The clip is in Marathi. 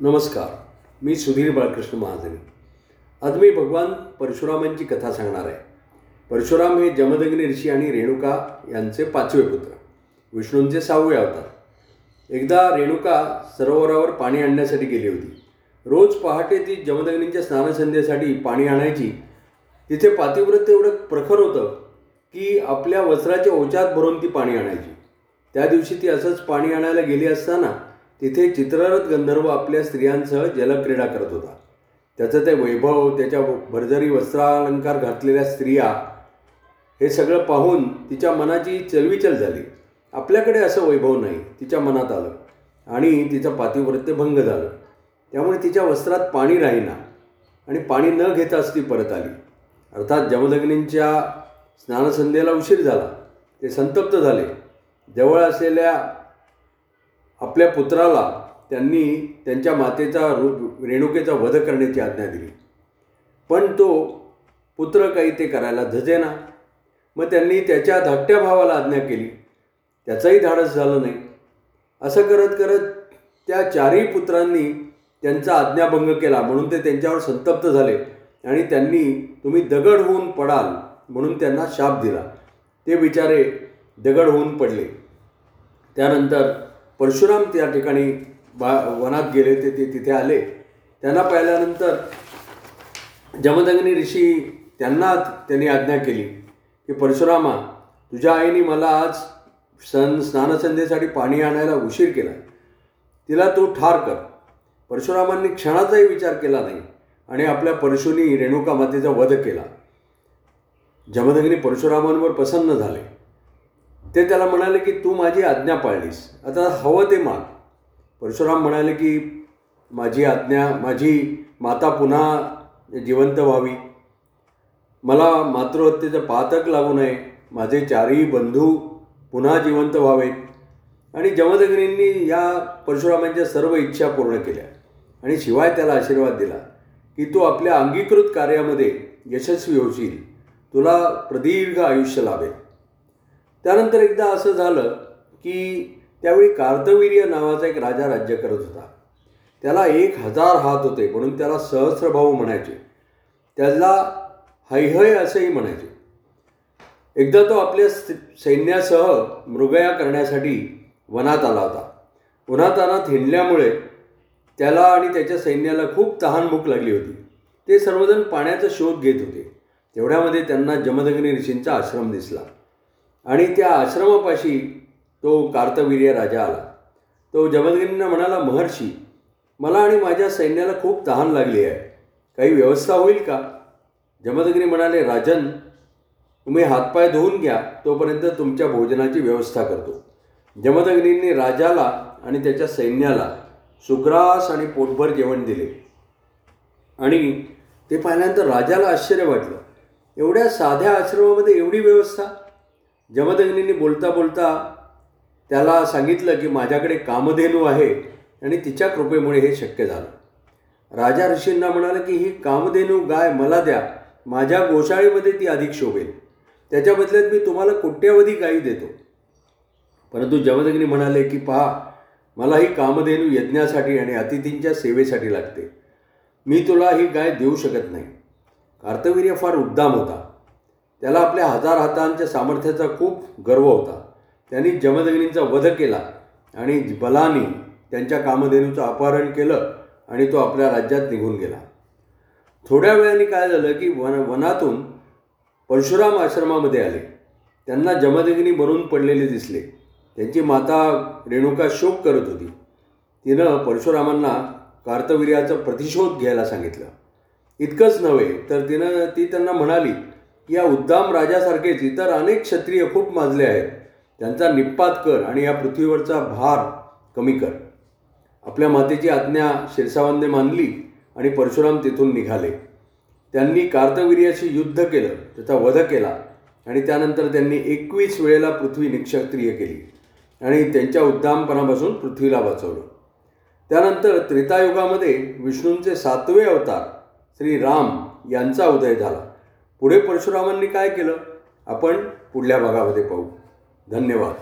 नमस्कार मी सुधीर बाळकृष्ण महाजनी. आज मी भगवान परशुरामांची कथा सांगणार आहे. परशुराम हे जमदग्नी ऋषी आणि रेणुका यांचे पाचवे पुत्र. विष्णूंचे सहावे अवतार. एकदा रेणुका सरोवरावर पाणी आणण्यासाठी गेली होती. रोज पहाटे ती जमदग्नींच्या स्नानसंध्येसाठी पाणी आणायची. तिथे पातिव्रत एवढं प्रखर होतं की आपल्या वस्त्राच्या ओचात भरून ती पाणी आणायची. त्या दिवशी ती असंच पाणी आणायला गेली असताना तिथे चित्ररथ गंधर्व आपल्या स्त्रियांसह जलक्रीडा करत होता. त्याचं ते वैभव त्याच्या भरजरी वस्त्रालंकार घातलेल्या स्त्रिया हे सगळं पाहून तिच्या मनाची चलविचल झाली. आपल्याकडे असं वैभव नाही तिच्या मनात आलं. आणि तिचं पातिव्रत्य भंग झालं. त्यामुळे तिच्या वस्त्रात पाणी राहीना. आणि पाणी न घेताच ती परत आली. अर्थात जमदग्नींच्या स्नानसंध्येला उशीर झाला. ते संतप्त झाले. जवळ असलेल्या आपल्या पुत्राला त्यांनी त्यांच्या मातेचा रू रेणुकेचा वध करण्याची आज्ञा दिली. पण तो पुत्र काही ते करायला झजेना. मग त्यांनी त्याच्या धाकट्या भावाला आज्ञा केली. त्याचंही धाडस झालं नाही. असं करत करत त्या चारही पुत्रांनी त्यांचा आज्ञाभंग केला. म्हणून ते त्यांच्यावर संतप्त झाले आणि त्यांनी तुम्ही दगड होऊन पडाल म्हणून त्यांना शाप दिला. ते बिचारे दगड होऊन पडले. त्यानंतर परशुराम त्या ठिकाणी बा वनात गेले ते ते तिथे आले. त्यांना पाहिल्यानंतर जमदग्नी ऋषी त्यांना त्यांनी आज्ञा केली की परशुरामा तुझ्या आईने मला आज सण स्नानसंध्येसाठी पाणी आणायला उशीर केला. तिला तू ठार कर. परशुरामांनी क्षणाचाही विचार केला नाही आणि आपल्या परशुनी रेणुका मातेचा वध केला. जमदग्नी परशुरामांवर प्रसन्न झाले. ते त्याला म्हणाले की तू माझी आज्ञा पाळलीस. आता हवं ते माग. परशुराम म्हणाले की माझी आज्ञा माझी माता पुन्हा जिवंत व्हावी. मला मातृहत्येचं पातक लागू नये. माझे चारही बंधू पुन्हा जिवंत व्हावेत. आणि जमदग्नींनी या परशुरामांच्या सर्व इच्छा पूर्ण केल्या. आणि शिवाय त्याला आशीर्वाद दिला की तू आपल्या अंगीकृत कार्यामध्ये यशस्वी होशील. तुला प्रदीर्घ आयुष्य लाभेल. त्यानंतर एकदा असं झालं की त्यावेळी कार्तवीर्य नावाचा एक राजा राज्य करत होता. त्याला एक हजार हात होते म्हणून त्याला सहस्रभाऊ म्हणायचे. त्याला हैहय असंही म्हणायचे. एकदा तो आपल्या स- सैन्यासह मृगया करण्यासाठी वनात आला होता. उन्हातानात हिंडल्यामुळे त्याला आणि त्याच्या सैन्याला खूप तहान भूक लागली होती. ते सर्वजण पाण्याचा शोध घेत होते. तेवढ्यामध्ये त्यांना जमदग्नी ऋषींचा आश्रम दिसला. आणि त्या आश्रमापाशी तो कार्तवीर्य राजा आला. तो जमदगिरींना म्हणाला महर्षी मला आणि माझ्या सैन्याला खूप तहान लागली आहे. काही व्यवस्था होईल का? जमदगिरी म्हणाले राजन तुम्ही हातपाय धुवून घ्या. तोपर्यंत तुमच्या भोजनाची व्यवस्था करतो. जमदग्नींनी राजाला आणि त्याच्या सैन्याला सुग्रास आणि पोटभर जेवण दिले. आणि ते पाहिल्यानंतर राजाला आश्चर्य वाटलं. एवढ्या साध्या आश्रमामध्ये एवढी व्यवस्था? जमदग्नींनी बोलता बोलता त्याला सांगितलं की माझ्याकडे कामधेनू आहे आणि तिच्या कृपेमुळे हे शक्य झालं. राजा ऋषींना म्हणाला की ही कामधेनू गाय मला द्या. माझ्या गोशाळेमध्ये ती अधिक शोभेल. त्याच्या बदल्यात मी तुम्हाला कोट्यावधी गायी देतो. परंतु जमदग्नी म्हणाले की पहा मला ही कामधेनू यज्ञासाठी आणि अतिथींच्या सेवेसाठी लागते. मी तुला ही गाय देऊ शकत नाही. कार्तवीर्य फार उद्दाम होता. त्याला आपल्या हजार हातांच्या सामर्थ्याचा खूप गर्व होता. त्यांनी जमदग्नींचा वध केला आणि बलानी त्यांच्या कामधेनूचं अपहरण केलं आणि तो आपल्या राज्यात निघून गेला. थोड्या वेळाने काय झालं की वन वनातून परशुराम आश्रमामध्ये आले. त्यांना जमदग्नी बनून पडलेले दिसले. त्यांची माता रेणुका शोक करत होती. तिनं परशुरामांना कार्तवीर्याचा प्रतिशोध घ्यायला सांगितलं. इतकंच नव्हे तर तिनं ती त्यांना म्हणाली या उद्दाम राजासारखेच इतर अनेक क्षत्रिय खूप माजले आहेत. त्यांचा निप्पात कर आणि या पृथ्वीवरचा भार कमी कर. आपल्या मातेची आज्ञा शिरसावांनी मानली आणि परशुराम तिथून निघाले. त्यांनी कार्तवीर्याशी युद्ध केलं त्याचा वध केला आणि त्यानंतर त्यांनी एकवीस वेळेला पृथ्वी निक्षत्रिय केली आणि त्यांच्या उद्दामपणापासून पृथ्वीला वाचवलं. त्यानंतर त्रेतायुगामध्ये विष्णूंचे सातवे अवतार श्री राम यांचा उदय झाला. पुढे परशुरामांनी काय केलं? आपण पुढल्या भागामध्ये पाहू. धन्यवाद.